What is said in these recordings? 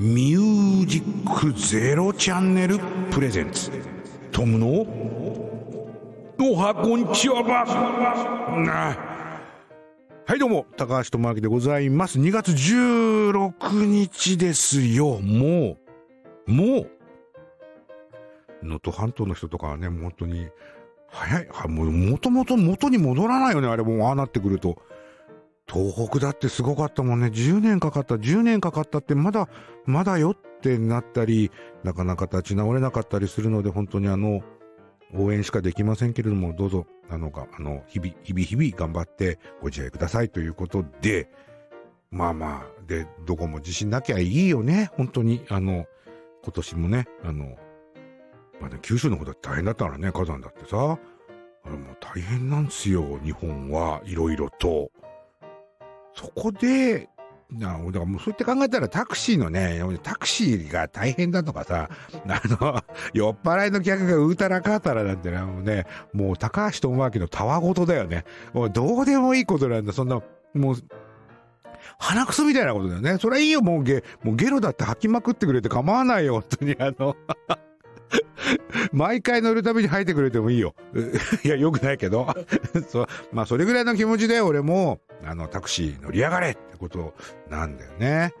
ミュージックゼロチャンネルプレゼンツ。トムのおはこんちはばはいどうも。高橋智明でございます。2月16日ですよ。もう。もう。能登半島の人とかはね本当に早い。もともと元に戻らないよね。あれもうああなってくると。東北だってすごかったもんね。10年かかった、10年かかったってまだ、まだよってなったり、なかなか立ち直れなかったりするので、本当にあの、応援しかできませんけれども、どうぞ、あの、あの、日々、日々日々頑張ってご自愛くださいということで、まあまあ、で、どこも地震なきゃいいよね、本当に。あの、今年もね、あの、まあね、九州の方だって大変だったからね、火山だってさ。あれも大変なんですよ、日本はいろいろと。そこで、なだからもうそうやって考えたらタクシーのね、タクシーが大変だとかさ、あの、酔っ払いの客がうーたらかーたらなんてね、もうね、もう高橋智明のたわごとだよね。もうどうでもいいことなんだ、そんな、もう、鼻くそみたいなことだよね。それはいいよ、もうゲ、もうゲロだって吐きまくってくれて構わないよ、本当にあの 毎回乗るたびに吐いてくれてもいいよ。いや、よくないけど。そ。まあ、それぐらいの気持ちで俺も、あの、タクシー乗り上がれってことなんだよね。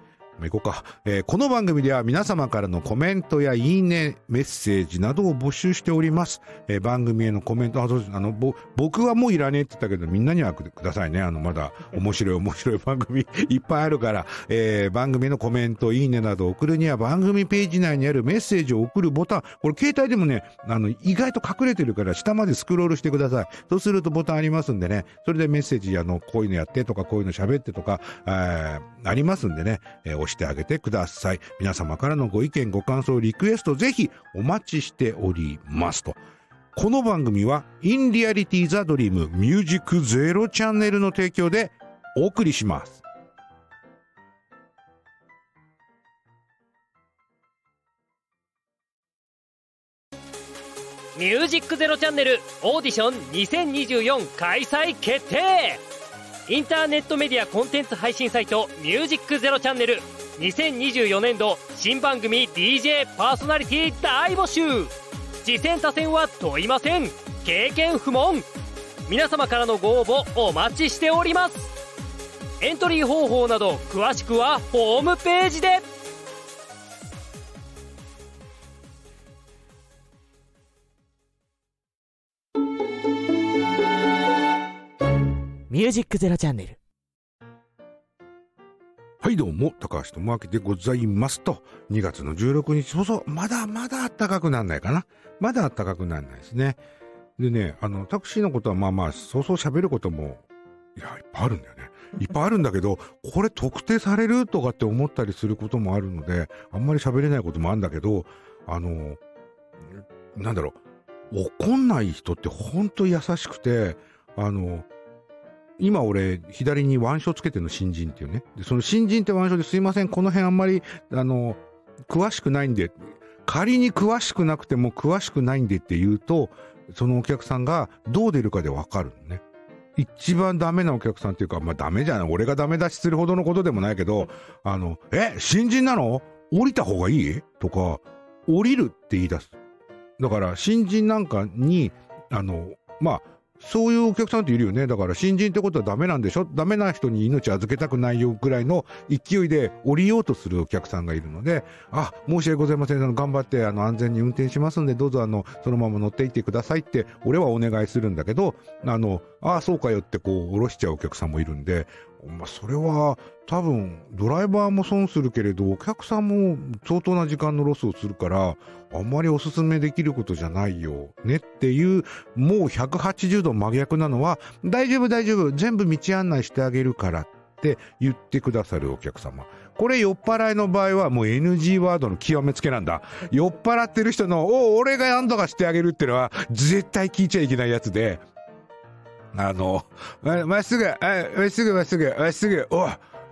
行こうか、えー、この番組では皆様からのコメントやいいね、メッセージなどを募集しております。えー、番組へのコメント、あ、あの、ぼ、僕はもういらねえって言ったけど、みんなにはくださいね。あの、まだ面白い面白い 番組いっぱいあるから、えー、番組のコメント、いいねなどを送るには番組ページ内にあるメッセージを送るボタン、これ携帯でもね、あの、意外と隠れてるから下までスクロールしてください。そうするとボタンありますんでね、それでメッセージ、あの、こういうのやってとか、こういうの喋ってとか、えー、ありますんでね、えーしてあげてください。皆様からのご意見、ご感想、リクエスト、ぜひお待ちしておりますと。この番組は、インリアリティザドリームミュージックゼロチャンネルの提供でお送りします。ミュージックゼロチャンネルオーディション2024開催決定インターネットメディアコンテンツ配信サイトミュージックゼロチャンネル2024年度新番組 DJ パーソナリティ大募集。次戦他戦は問いません。経験不問。皆様からのご応募お待ちしております。エントリー方法など詳しくはホームページで。ミュージックゼロチャンネル。はいどうも、高橋智明でございますと、2月の16日、そうそう、まだまだ暖かくなんないかな。まだ暖かくなんないですね。でね、あの、タクシーのことはまあまあ、そうそう喋ることも、いや、いっぱいあるんだよね。いっぱいあるんだけど、これ特定されるとかって思ったりすることもあるので、あんまり喋れないこともあるんだけど、あの、なんだろう、怒んない人ってほんと優しくて、あの、今俺、左に腕章つけての新人っていうね。で、その新人って腕章ですいません、この辺あんまり、あの、詳しくないんで、仮に詳しくなくても詳しくないんでって言うと、そのお客さんがどう出るかでわかるのね。一番ダメなお客さんっていうか、まあダメじゃない。俺がダメ出しするほどのことでもないけど、あの、え、新人なの？降りた方がいい？とか、降りるって言い出す。だから、新人なんかに、あの、まあ、そういうお客さんっているよね。だから新人ってことはダメなんでしょ？ダメな人に命預けたくないよぐらいの勢いで降りようとするお客さんがいるので、あ、申し訳ございません。あの、頑張ってあの、安全に運転しますんで、どうぞあの、そのまま乗っていってくださいって、俺はお願いするんだけど、あの、ああ、そうかよってこう、降ろしちゃうお客さんもいるんで、まあ、それは多分ドライバーも損するけれどお客さんも相当な時間のロスをするからあんまりおすすめできることじゃないよねっていうもう180度真逆なのは大丈夫大丈夫全部道案内してあげるからって言ってくださるお客様。これ酔っ払いの場合はもう NG ワードの極めつけなんだ。酔っ払ってる人の、お俺が何とかしてあげるってのは絶対聞いちゃいけないやつで、あの、ま、まっすぐ、まっすぐまっすぐ、まっすぐ、お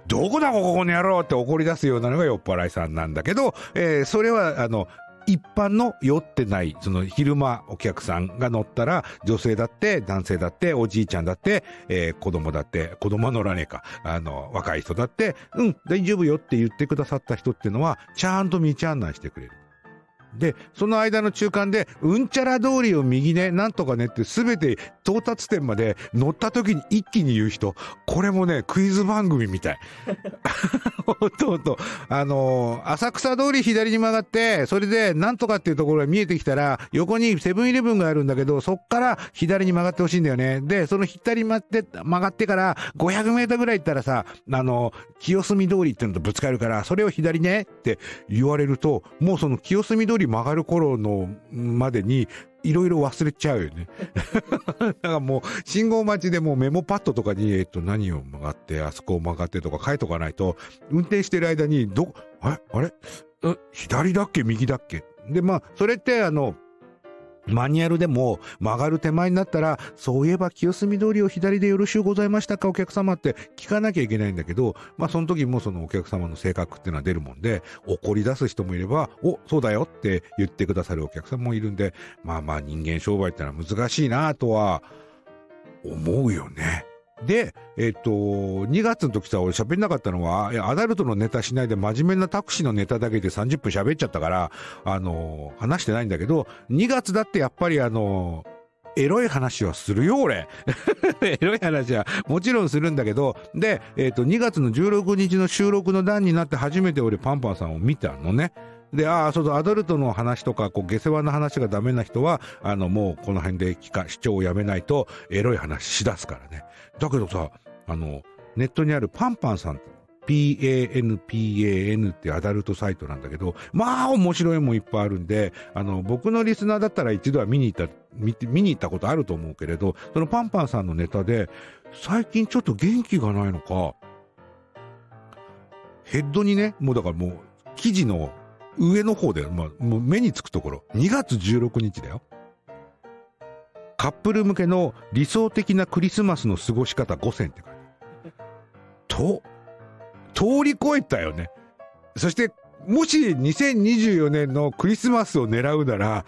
どこだここにやろうって怒り出すようなのが酔っ払いさんなんだけど、えー、それは、あの、一般の酔ってない、その昼間お客さんが乗ったら、女性だって、男性だって、おじいちゃんだって、えー子供だって、子供は乗らねえか、あの、若い人だって、うん、大丈夫よって言ってくださった人っていうのは、ちゃんと道案内してくれる。で、その間の中間で、うんちゃら通りを右ね、なんとかねってすべて到達点まで乗った時に一気に言う人。これもね、クイズ番組みたい。ほとんと。あのー浅草通り左に曲がって、それでなんとかっていうところが見えてきたら、横にセブンイレブンがあるんだけど、そっから左に曲がってほしいんだよね。で、その左に曲がって、曲がってから500メートルぐらい行ったらさ、あの清澄通りっていうのとぶつかるから、それを左ねって言われると、もうその清澄通り曲がる頃のまでに、いろいろ忘れちゃうよね。だからもう、信号待ちでもうメモパッドとかに、えっと、何を曲がって、あそこを曲がってとか書いとかないと、運転してる間に、ど、あれ？あれ左だっけ？右だっけ？で、まあ、それって、あの、マニュアルでも曲がる手前になったら、そういえば清澄通りを左でよろしゅうございましたかお客様って聞かなきゃいけないんだけど、まあその時もそのお客様の性格っていうのは出るもんで、怒り出す人もいれば、お、そうだよって言ってくださるお客さんもいるんで、まあまあ人間商売ってのは難しいなとは思うよね。で、えっ、と、2月の時さ、俺喋んなかったのは、アダルトのネタしないで真面目なタクシーのネタだけで30分喋っちゃったから、あの話してないんだけど、2月だってやっぱりあのエロい話はするよ、俺。エロい話はもちろんするんだけど、で、えっ、と、2月の16日の収録の段になって初めて俺パンパンさんを見たのね。で、ああ、そうそう、アダルトの話とか、こう、下世話の話がダメな人は、あの、もうこの辺で聞か、視聴をやめないと、エロい話しだすからね。だけどさ、あの、ネットにあるパンパンさん PANPAN ってアダルトサイトなんだけど、まあ面白いもんいっぱいあるんで、あの、僕のリスナーだったら一度は見に行った、見て、見に行ったことあると思うけれど、そのパンパンさんのネタで、最近ちょっと元気がないのか、ヘッドにね、もうだからもう、記事の上の方で、まあ、もう目につくところ、2月16日だよ。カップル向けの理想的なクリスマスの過ごし方5選って書いてある。と、通り越えたよね。そして、もし2024年のクリスマスを狙うなら、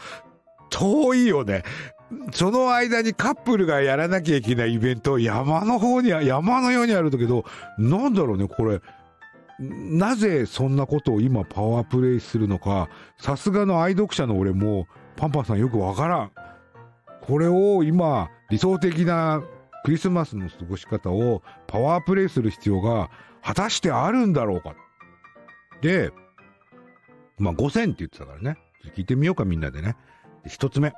遠いよね。その間にカップルがやらなきゃいけないイベント、山の方には、山のようにあるんだけど、なんだろうね、これ。なぜそんなことを今パワープレイするのか、さすがの愛読者の俺も、パンパンさんよくわからん。これを今、理想的なクリスマスの過ごし方をパワープレイする必要が果たしてあるんだろうか。で、まあ5000って言ってたからね。聞いてみようかみんなでね。で一つ目。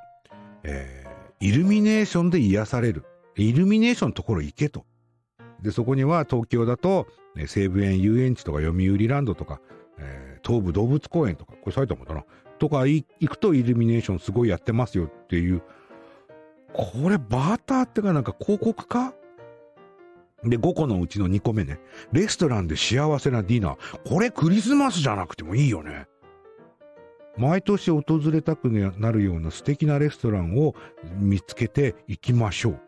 えー、イルミネーションで癒される。イルミネーションのところ行けと。で、そこには東京だと、西武園遊園地とか読売ランドとか、えー東武動物公園とか、これ埼玉だな。とか行くとイルミネーションすごいやってますよっていう。これバーターってかなんか広告か？で、5個のうちの2個目ね。レストランで幸せなディナー。これクリスマスじゃなくてもいいよね。毎年訪れたくなるような素敵なレストランを見つけて行きましょう。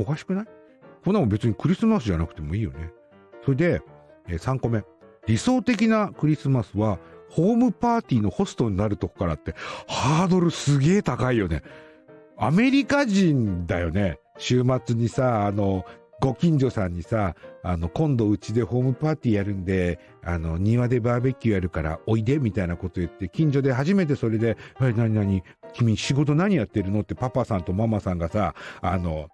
おかしくない？こんなもん別にクリスマスじゃなくてもいいよね。それで、えー3個目。理想的なクリスマスは、ホームパーティーのホストになるとこからって、ハードルすげえ高いよね。アメリカ人だよね。週末にさ、あの、ご近所さんにさ、あの、今度うちでホームパーティーやるんで、あの、庭でバーベキューやるからおいでみたいなこと言って、近所で初めてそれで、何何？君仕事何やってるの？ってパパさんとママさんがさ、あの、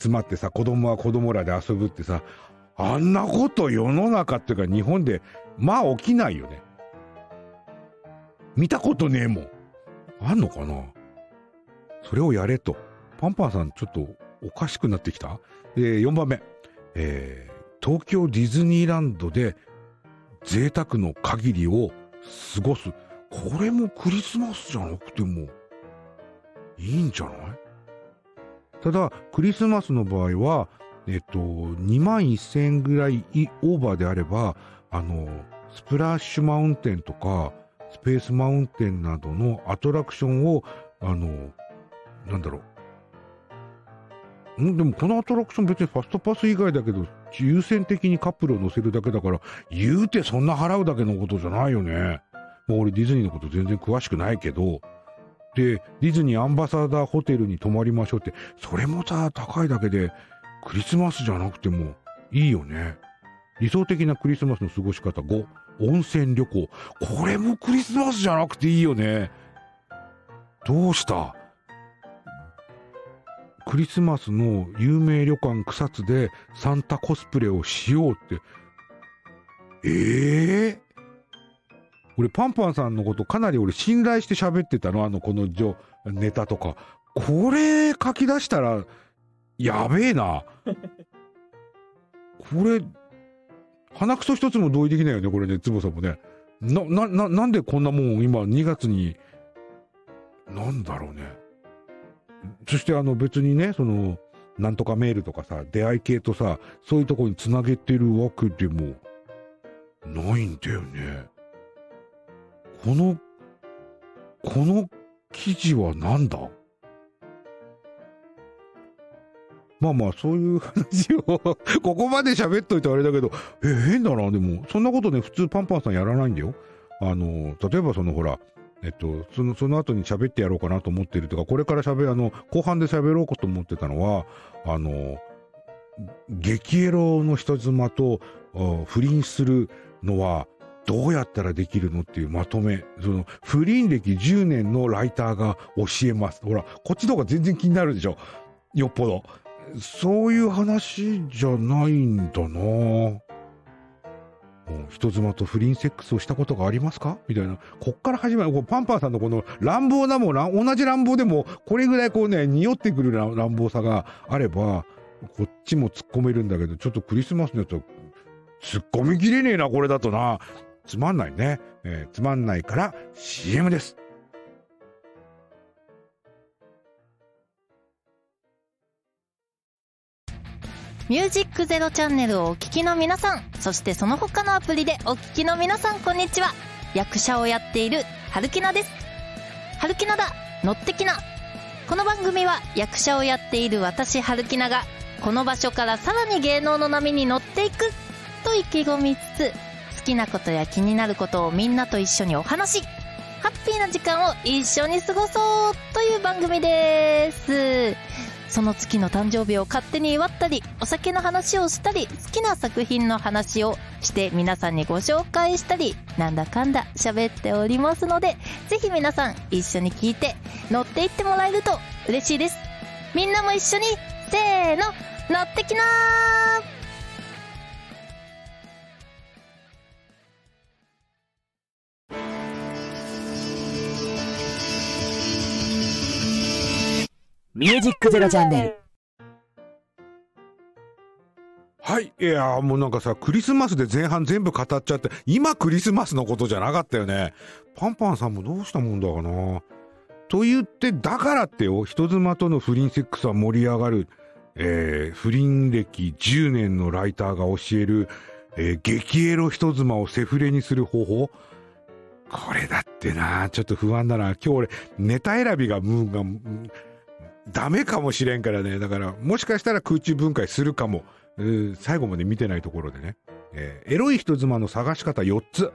集まってさ、子供は子供らで遊ぶってさ、あんなこと世の中っていうか日本で、まあ起きないよね。見たことねえもん。あんのかな？それをやれと。パンパンさんちょっとおかしくなってきた？えー、4番目。えー東京ディズニーランドで贅沢の限りを過ごす。これもクリスマスじゃなくてもいいんじゃない？ただ、クリスマスの場合は、えっと、2万1000円ぐらいオーバーであれば、あの、スプラッシュマウンテンとか、スペースマウンテンなどのアトラクションを、あの、なんだろう。んでもこのアトラクション別にファストパス以外だけど、優先的にカップルを乗せるだけだから、言うてそんな払うだけのことじゃないよね。まあ、俺ディズニーのこと全然詳しくないけど、で、ディズニーアンバサダーホテルに泊まりましょうって、それもさ、高いだけで、クリスマスじゃなくてもいいよね。理想的なクリスマスの過ごし方5、温泉旅行。これもクリスマスじゃなくていいよね。どうした？クリスマスの有名旅館草津でサンタコスプレをしようって。ええー、俺パンパンさんのことかなり俺信頼して喋ってたのあのこのネタとか。これ書き出したらやべえな。これ、鼻くそ一つも同意できないよね、これね、つぼさんもね。な、な、な、なんでこんなもん今2月に、なんだろうね。そしてあの別にね、その、なんとかメールとかさ、出会い系とさ、そういうとこにつなげてるわけでも、ないんだよね。この、この記事は何だ？まあまあ、そういう話をここまで喋っといてあれだけど、え、変だな、でも、そんなことね、普通パンパンさんやらないんだよ。あの、例えばそのほら、えっと、その、その後に喋ってやろうかなと思ってるとか、これから喋、あの、後半で喋ろうかと思ってたのは、あの、激エロの人妻と不倫するのは、どうやったらできるのっていうまとめ。その、不倫歴10年のライターが教えます。ほら、こっちの方が全然気になるでしょ。よっぽど。そういう話じゃないんだなぁ人妻と不倫セックスをしたことがありますか？みたいな。こっから始まる。パンパンさんのこの乱暴なもん、同じ乱暴でも、これぐらいこうね、匂ってくる乱暴さがあれば、こっちも突っ込めるんだけど、ちょっとクリスマスのやつは、突っ込みきれねえな、これだとな。つまんないね。えー、つまんないから CM です。ミュージックゼロチャンネルをお聴きの皆さん、そしてその他のアプリでお聴きの皆さん、こんにちは。役者をやっている、春木菜です。春木菜だ、乗ってきな。この番組は役者をやっている私、春木菜が、この場所からさらに芸能の波に乗っていく、と意気込みつつ、好きなことや気になることをみんなと一緒にお話し、ハッピーな時間を一緒に過ごそうという番組です。その月の誕生日を勝手に祝ったり、お酒の話をしたり、好きな作品の話をして皆さんにご紹介したり、なんだかんだ喋っておりますので、ぜひ皆さん一緒に聞いて乗っていってもらえると嬉しいです。みんなも一緒に、せーの、乗ってきなーミュージックゼロチャンネル。はい。いやもうなんかさ、クリスマスで前半全部語っちゃって、今クリスマスのことじゃなかったよね。パンパンさんもどうしたもんだかな。と言って、だからってよ、人妻との不倫セックスは盛り上がる。えー、不倫歴10年のライターが教える、えー、激エロ人妻をセフレにする方法。これだってな、ちょっと不安だな。今日俺、ネタ選びが、ムーンが、ダメかもしれんからね。だから、もしかしたら空中分解するかも。最後まで見てないところでね。えー、エロい人妻の探し方4つ。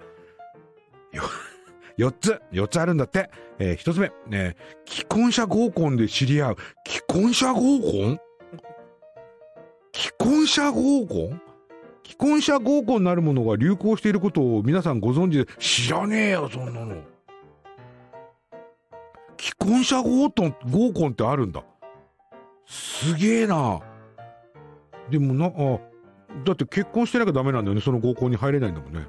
4 つ !4 つあるんだって。えー、1つ目。ね、既婚者合コンで知り合う。既婚者合コン？既婚者合コン？既婚者合コンなるものが流行していることを皆さんご存知で、知らねえよ、そんなの。既婚者合コン、合コンってあるんだ。すげえな。でもな、あ、だって結婚してなきゃダメなんだよね。その合コンに入れないんだもんね。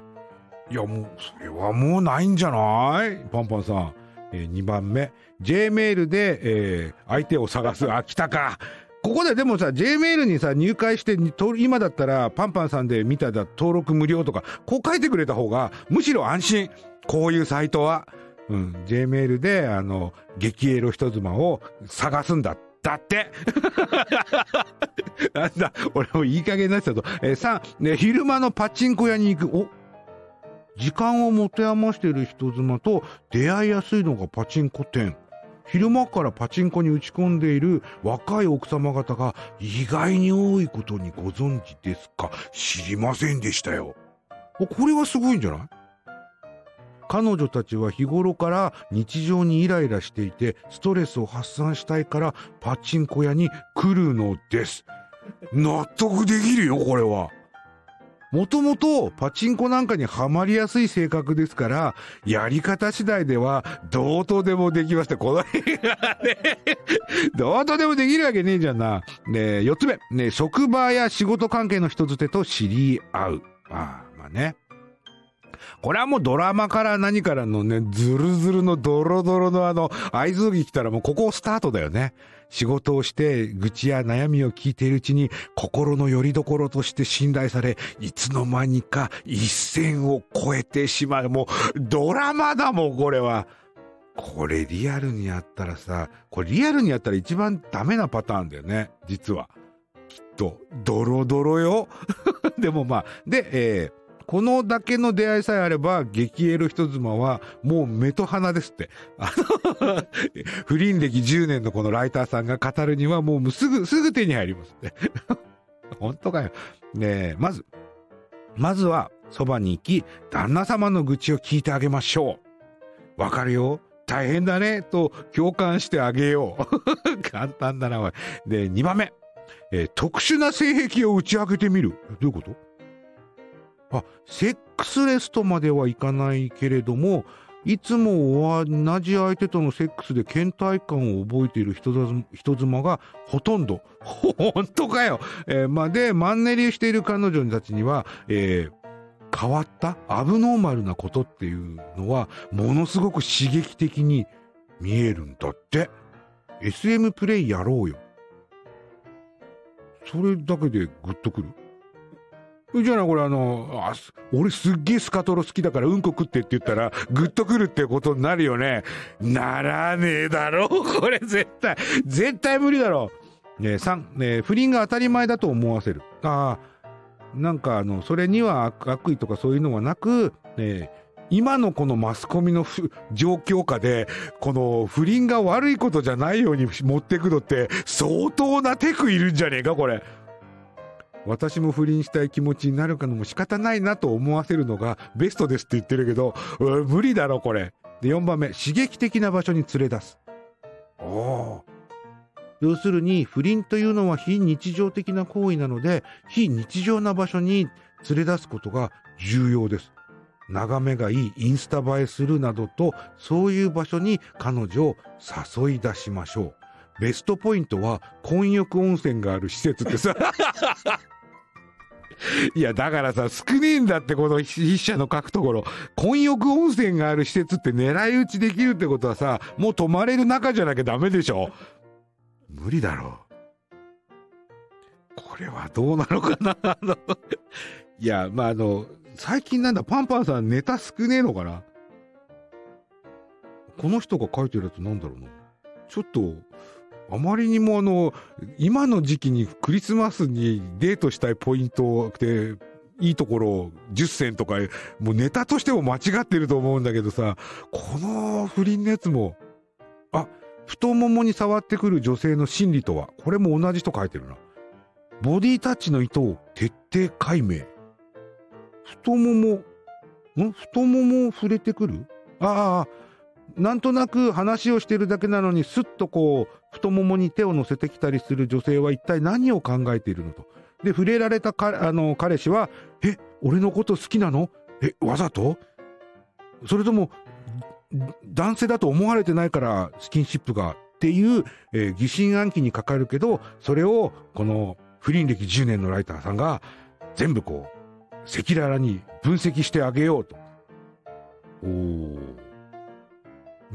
いや、もう、それはもうないんじゃない？パンパンさん。えー、2番目。J メールで、えー、相手を探す。あ、来たか。ここででもさ、J メールにさ、入会して、今だったら、パンパンさんで見たら登録無料とか、こう書いてくれた方が、むしろ安心。こういうサイトは。うん、J メールで、あの、激エロ人妻を探すんだ。だって なんだ、俺もいい加減になってたと。えー、3、ね、昼間のパチンコ屋に行く。お？時間を持て余している人妻と出会いやすいのがパチンコ店。昼間からパチンコに打ち込んでいる若い奥様方が意外に多いことにご存知ですか？知りませんでしたよ。これはすごいんじゃない？彼女たちは日頃から日常にイライラしていてストレスを発散したいからパチンコ屋に来るのです納得できるよこれはもともとパチンコなんかにはまりやすい性格ですから、やり方次第ではどうとでもできました。この映画ね、どうとでもできるわけねえじゃんな。ね四つ目、ね職場や仕事関係の人づてと知り合う。まあ、まあね。これはもうドラマから何からのね、ズルズルのドロドロのあの、合図着来たらもうここスタートだよね。仕事をして愚痴や悩みを聞いているうちに心の拠り所として信頼され、いつの間にか一線を越えてしまう。もうドラマだもん、これは。これリアルにやったらさ、これリアルにやったら一番ダメなパターンだよね、実は。きっと、ドロドロよ。でもまあ、で、えーこのだけの出会いさえあれば、激エロ人妻はもう目と鼻ですって。不倫歴10年のこのライターさんが語るにはもうすぐ、すぐ手に入りますって。本当かよ。ねえ、まず、まずは、そばに行き、旦那様の愚痴を聞いてあげましょう。わかるよ。大変だね。と共感してあげよう。簡単だな、おい。で、2番目。えー特殊な性癖を打ち明けてみる。どういうこと？あ、セックスレスとまではいかないけれども、いつも同じ相手とのセックスで倦怠感を覚えている人妻がほとんど。本当かよ。えーま、で、マンネリしている彼女たちには、えー変わったアブノーマルなことっていうのは、ものすごく刺激的に見えるんだって。SM プレイやろうよ。それだけでグッとくる？じゃあな、これあの、あ俺すっげえスカトロ好きだからうんこ食ってって言ったら、グッとくるってことになるよね。ならねえだろこれ絶対、絶対無理だろね3、ね不倫が当たり前だと思わせる。ああ、なんかあの、それには悪意とかそういうのはなく、ね今のこのマスコミの状況下で、この不倫が悪いことじゃないように持ってくのって、相当なテクいるんじゃねえか、これ。私も不倫したい気持ちになるかのも仕方ないなと思わせるのがベストですって言ってるけど、無理だろ、これ。で、4番目、刺激的な場所に連れ出す。おお。要するに、不倫というのは非日常的な行為なので、非日常な場所に連れ出すことが重要です。眺めがいい、インスタ映えするなどと、そういう場所に彼女を誘い出しましょう。ベストポイントは、混浴温泉がある施設ってさ。いや、だからさ、少ねえんだって、この筆者の書くところ。混浴温泉がある施設って狙い撃ちできるってことはさ、もう泊まれる中じゃなきゃダメでしょ。無理だろう。これはどうなのかな？あの、いや、まあ、あの、最近なんだ、パンパンさんネタ少ねえのかな？この人が書いてるやつなんだろうな。ちょっと、あまりにもあの、今の時期にクリスマスにデートしたいポイントで、いいところ10選とか、もうネタとしても間違ってると思うんだけどさ、この不倫のやつも、あ、太ももに触ってくる女性の心理とは、これも同じと書いてるな。ボディタッチの意図を徹底解明。太もも、ん？太ももを触れてくる？ああ、なんとなく話をしてるだけなのに、すっとこう、太ももに手を乗せてきたりする女性は一体何を考えているのと。で、触れられたあの彼氏は、え、俺のこと好きなの？え、わざと？それとも、男性だと思われてないからスキンシップが？っていう、えー疑心暗鬼にかかるけど、それをこの不倫歴10年のライターさんが全部こう、赤裸々に分析してあげようと。おー。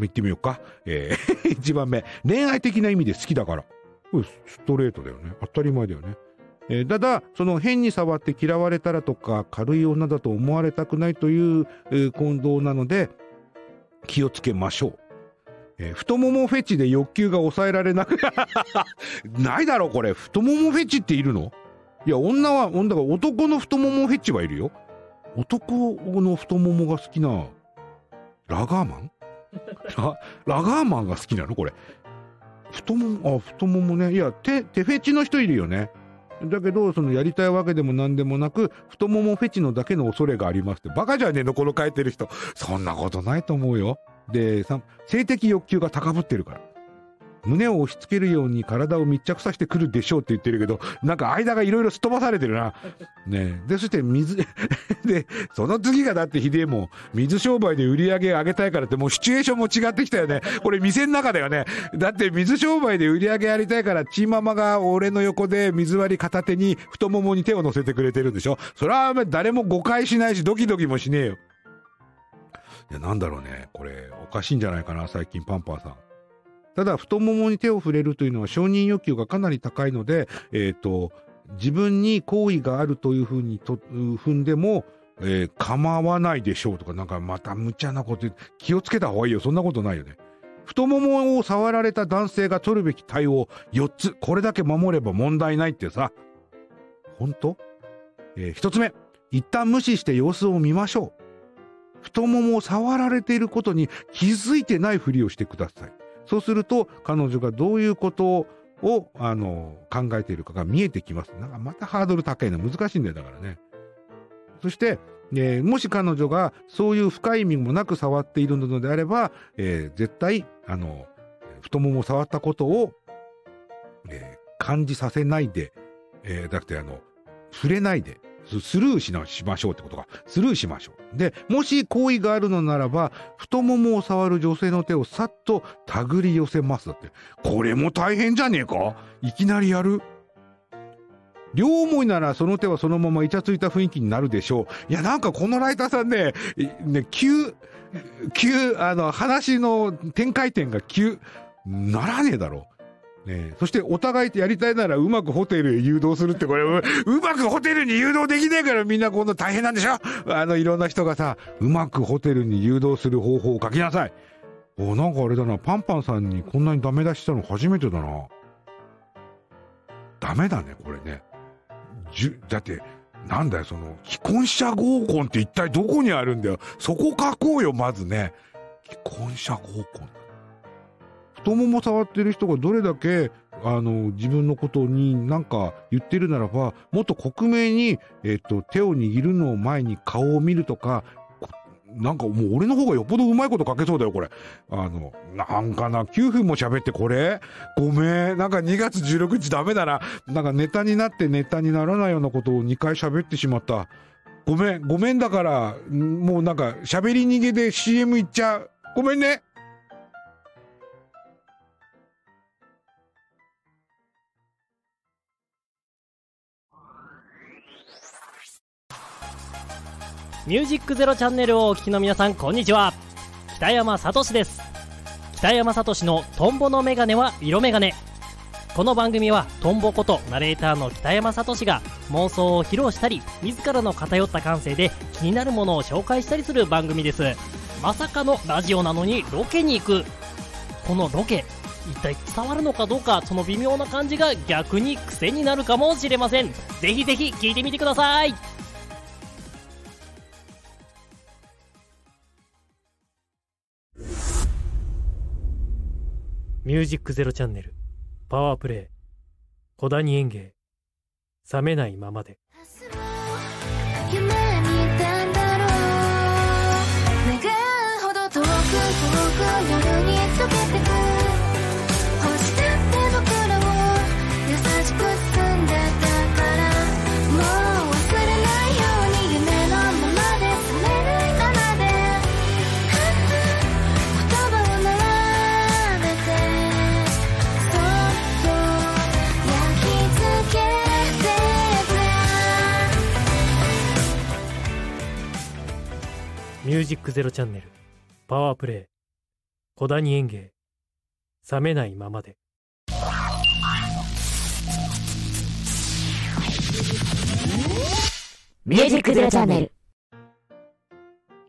言ってみようか。えー、一番目。恋愛的な意味で好きだから。これストレートだよね。当たり前だよね。えーただ、その変に触って嫌われたらとか、軽い女だと思われたくないという、えー行動なので、気をつけましょう。えー太ももフェチで欲求が抑えられなく、ないだろ、これ。太ももフェチっているの？いや、女は、女が男の太ももフェチはいるよ。男の太ももが好きな、ラガーマン？ラ ラガーマンが好きなの？これ。太もも、あ、太ももね。いや、手、手フェチの人いるよね。だけど、そのやりたいわけでも何でもなく、太ももフェチのだけの恐れがありますって。バカじゃねえの、この書いてる人。そんなことないと思うよ。で、性的欲求が高ぶってるから。胸を押し付けるように体を密着させてくるでしょうって言ってるけど、なんか間がいろいろすっ飛ばされてるな。ねで、そして水、で、その次がだってひでえもん、水商売で売り上げ上げたいからってもうシチュエーションも違ってきたよね。これ店の中だよね。だって水商売で売り上げやりたいから、チーママが俺の横で水割り片手に太ももに手を乗せてくれてるんでしょそれは誰も誤解しないしドキドキもしねえよ。いや、なんだろうね。これ、おかしいんじゃないかな、最近パンパーさん。ただ、太ももに手を触れるというのは承認欲求がかなり高いので、えっ、と、自分に好意があるというふうにと踏んでも、えー構わないでしょうとか、なんかまた無茶なこと気をつけた方がいいよ。そんなことないよね。太ももを触られた男性が取るべき対応4つ。これだけ守れば問題ないってさ。本当？えー一つ目。一旦無視して様子を見ましょう。太ももを触られていることに気づいてないふりをしてください。そうすると、彼女がどういうことを、あの、考えているかが見えてきます。なんかまたハードル高いの難しいんだよ、だからね。そして、えーもし彼女がそういう深い意味もなく触っているのであれば、えー絶対、あの、太ももを触ったことを、えー感じさせないで、えーだってあの、触れないで、スルーしなしましょうってことか。スルーしましょう。で、もし好意があるのならば、太ももを触る女性の手をさっと手繰り寄せます。だって。これも大変じゃねえか？いきなりやる両思いならその手はそのままイチャついた雰囲気になるでしょう。いや、なんかこのライターさんね、ね、急、急、あの、話の展開点が急、ならねえだろ。ねそしてお互いやりたいならうまくホテルへ誘導するってこれ、うまくホテルに誘導できねえからみんなこんな大変なんでしょ？あのいろんな人がさ、うまくホテルに誘導する方法を書きなさい。お、なんかあれだな、パンパンさんにこんなにダメ出ししたの初めてだな。ダメだね、これね。じゅ、だって、なんだよ、その、既婚者合コンって一体どこにあるんだよ。そこ書こうよ、まずね。既婚者合コン。太もも触ってる人がどれだけ、あの、自分のことになんか言ってるならば、もっと克明に、えっと、手を握るのを前に顔を見るとか、なんかもう俺の方がよっぽどうまいこと書けそうだよ、これ。あの、なんかな、9分も喋ってこれ？ごめん。なんか2月16日ダメだな。なんかネタになってネタにならないようなことを2回喋ってしまった。ごめん、ごめんだから、もうなんか喋り逃げで CM 行っちゃう。ごめんね。ミュージックゼロチャンネルをお聞きの皆さんこんにちは。北山さとしです。北山さとしのトンボのメガネは色メガネ。この番組はトンボことナレーターの北山さとしが妄想を披露したり自らの偏った感性で気になるものを紹介したりする番組です。まさかのラジオなのにロケに行く。このロケ一体伝わるのかどうかその微妙な感じが逆に癖になるかもしれません。ぜひぜひ聞いてみてください。ミュージックゼロチャンネル。パワープレイ。小谷園芸。冷めないままで。ミュージックゼロチャンネル。パワープレイ。小谷園芸。冷めないままで。ミュージックゼロチャンネル。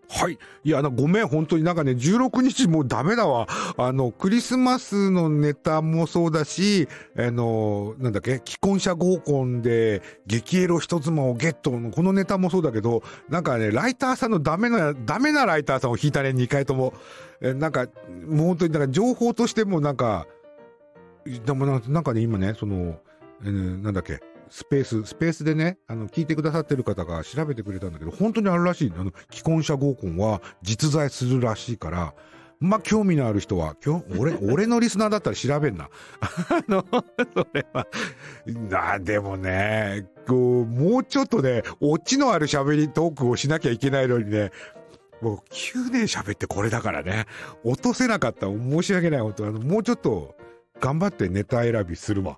はい。いや、ごめん、本当になんかね、16日もうダメだわ。あの、クリスマスのネタもそうだし、あの、なんだっけ、既婚者合コンで、激エロ一妻をゲットの、このネタもそうだけど、なんかね、ライターさんのダメな、ダメなライターさんを引いたね、2回とも。えなんか、もう本当に、なんか情報としてもなんか、でもなんなんかね、今ね、その、えーなんだっけ、スペース、スペースでね、あの、聞いてくださってる方が調べてくれたんだけど、本当にあるらしい。あの、既婚者合コンは実在するらしいから、まあ、興味のある人は、今日、俺、俺のリスナーだったら調べんな。あの、それは、な、でもね、こう、もうちょっとね、オチのある喋りトークをしなきゃいけないのにね、もう9年喋ってこれだからね、落とせなかった。申し訳ない。本当あの、もうちょっと、頑張ってネタ選びするわ。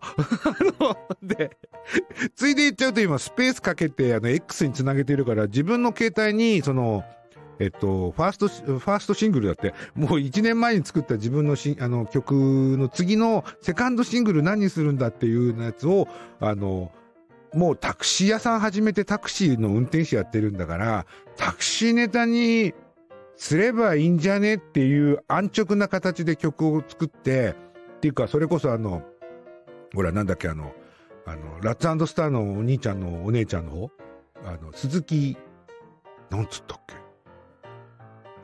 で、ついで言っちゃうと今、スペースかけて、あの、X につなげてるから、自分の携帯に、その、えっと、ファースト、ファーストシングルだって、もう1年前に作った自分のしあの曲の次のセカンドシングル何にするんだっていうやつを、あの、もうタクシー屋さん始めてタクシーの運転手やってるんだから、タクシーネタにすればいいんじゃねっていう安直な形で曲を作って、っていうか、それこそあの、ほら、なんだっけ、あの、あの、ラッツスターのお兄ちゃんのお姉ちゃんの方あの、鈴木、なんつったっけ？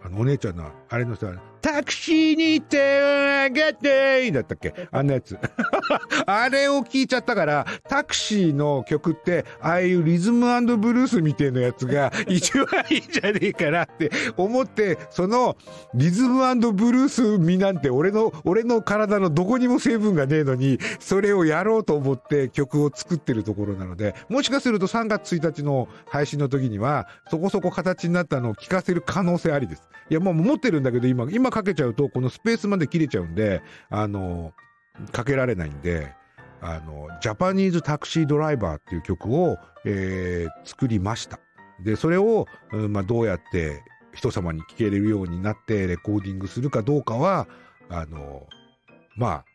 あの、お姉ちゃんの、あれのさ、タクシーに手を上げてだったっけ？あんなやつ。あれを聞いちゃったから、タクシーの曲って、ああいうリズムブルースみたいなやつが 一番いいんじゃねえかなって思って、そのリズムブルース味なんて俺の、俺の体のどこにも成分がねえのに、それをやろうと思って曲を作ってるところなので、もしかすると3月1日の配信の時には、そこそこ形になったのを聞かせる可能性ありです。いや、もう持ってるんだけど、今、今かけちゃうと、このスペースまで切れちゃうんで、あの、かけられないんで、あの、ジャパニーズタクシードライバーっていう曲を、えー作りました。で、それを、うんまあ、どうやって人様に聞けれるようになってレコーディングするかどうかは、あの、まあ、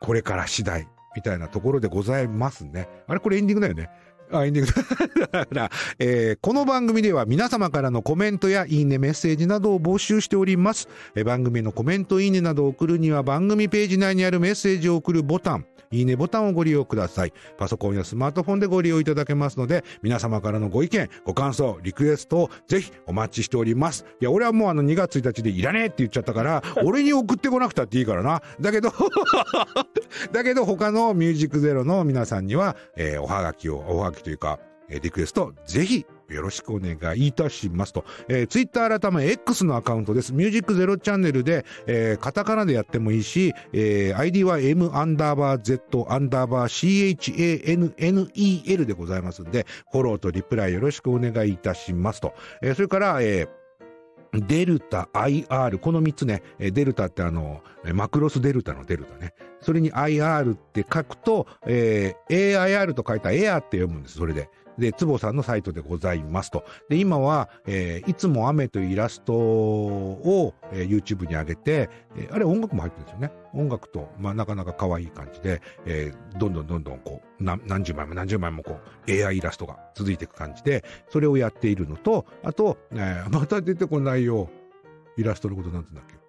これから次第、みたいなところでございますね。あれこれエンディングだよね。あ、エンディング だ。から、えーこの番組では皆様からのコメントやいいねメッセージなどを募集しております。えー番組のコメント、いいねなどを送るには番組ページ内にあるメッセージを送るボタン、いいねボタンをご利用ください。パソコンやスマートフォンでご利用いただけますので、皆様からのご意見、ご感想、リクエストをぜひお待ちしております。いや、俺はもうあの2月1日でいらねえって言っちゃったから、俺に送ってこなくたっていいからな。だけど、だけど他のミュージックゼロの皆さんには、えーおはがきを、おはがきというか、えーリクエスト、ぜひ、よろしくお願いいたしますと。えー、ツイッター改め X のアカウントです。ミュージックゼロチャンネルで、えーカタカナでやってもいいし、えー ID は M アンダーバー Z アンダーバー CHANNEL でございますんで、フォローとリプライよろしくお願いいたしますと。えーそれから、えーデルタ、IR、この3つね、えデルタってあの、マクロスデルタのデルタね。それに IR って書くと、えー AIR と書いたエアって読むんです、それで。で、つぼさんのサイトでございますと。で、今は、えーいつも雨というイラストを、えー YouTube に上げて、えーあれ音楽も入ってるんですよね。音楽と、まあ、なかなか可愛い感じで、えーどんどんどんどんこう、何十枚も何十枚もこう、AI イラストが続いていく感じで、それをやっているのと、あと、えーまた出てこないよ。イラストのことなんて言うんだっけ？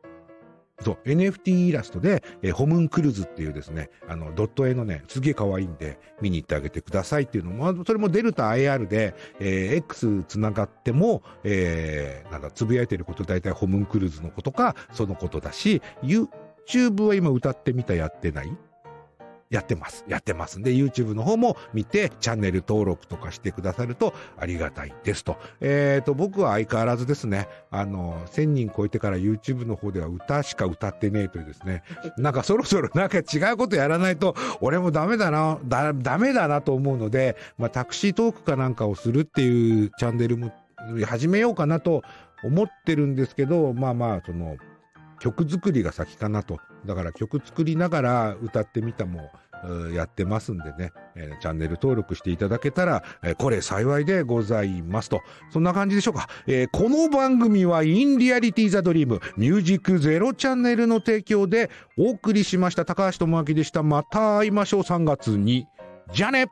そう、NFT イラストで、えーホムンクルーズっていうですね、あの、ドット絵のね、すげえ可愛いんで、見に行ってあげてくださいっていうのも、それもデルタ IR で、えー X 繋がっても、えーなんだ、つぶやいてること大体ホムンクルーズのことか、そのことだし、YouTube は今歌ってみたやってないやってます。やってますんで、YouTube の方も見て、チャンネル登録とかしてくださるとありがたいですと。えっ、と、僕は相変わらずですね、あの、1000人超えてから YouTube の方では歌しか歌ってねえというですね、なんかそろそろなんか違うことやらないと、俺もダメだな、だ、ダメだなと思うので、まあ、タクシートークかなんかをするっていうチャンネルも始めようかなと思ってるんですけど、まあまあ、その、曲作りが先かなと。だから曲作りながら歌ってみたもやってますんでね、えーチャンネル登録していただけたら、えーこれ幸いでございますと。そんな感じでしょうか。えーこの番組は In Reality The Dream ミュージックゼロチャンネルの提供でお送りしました高橋智明でした。また会いましょう3月に。じゃあね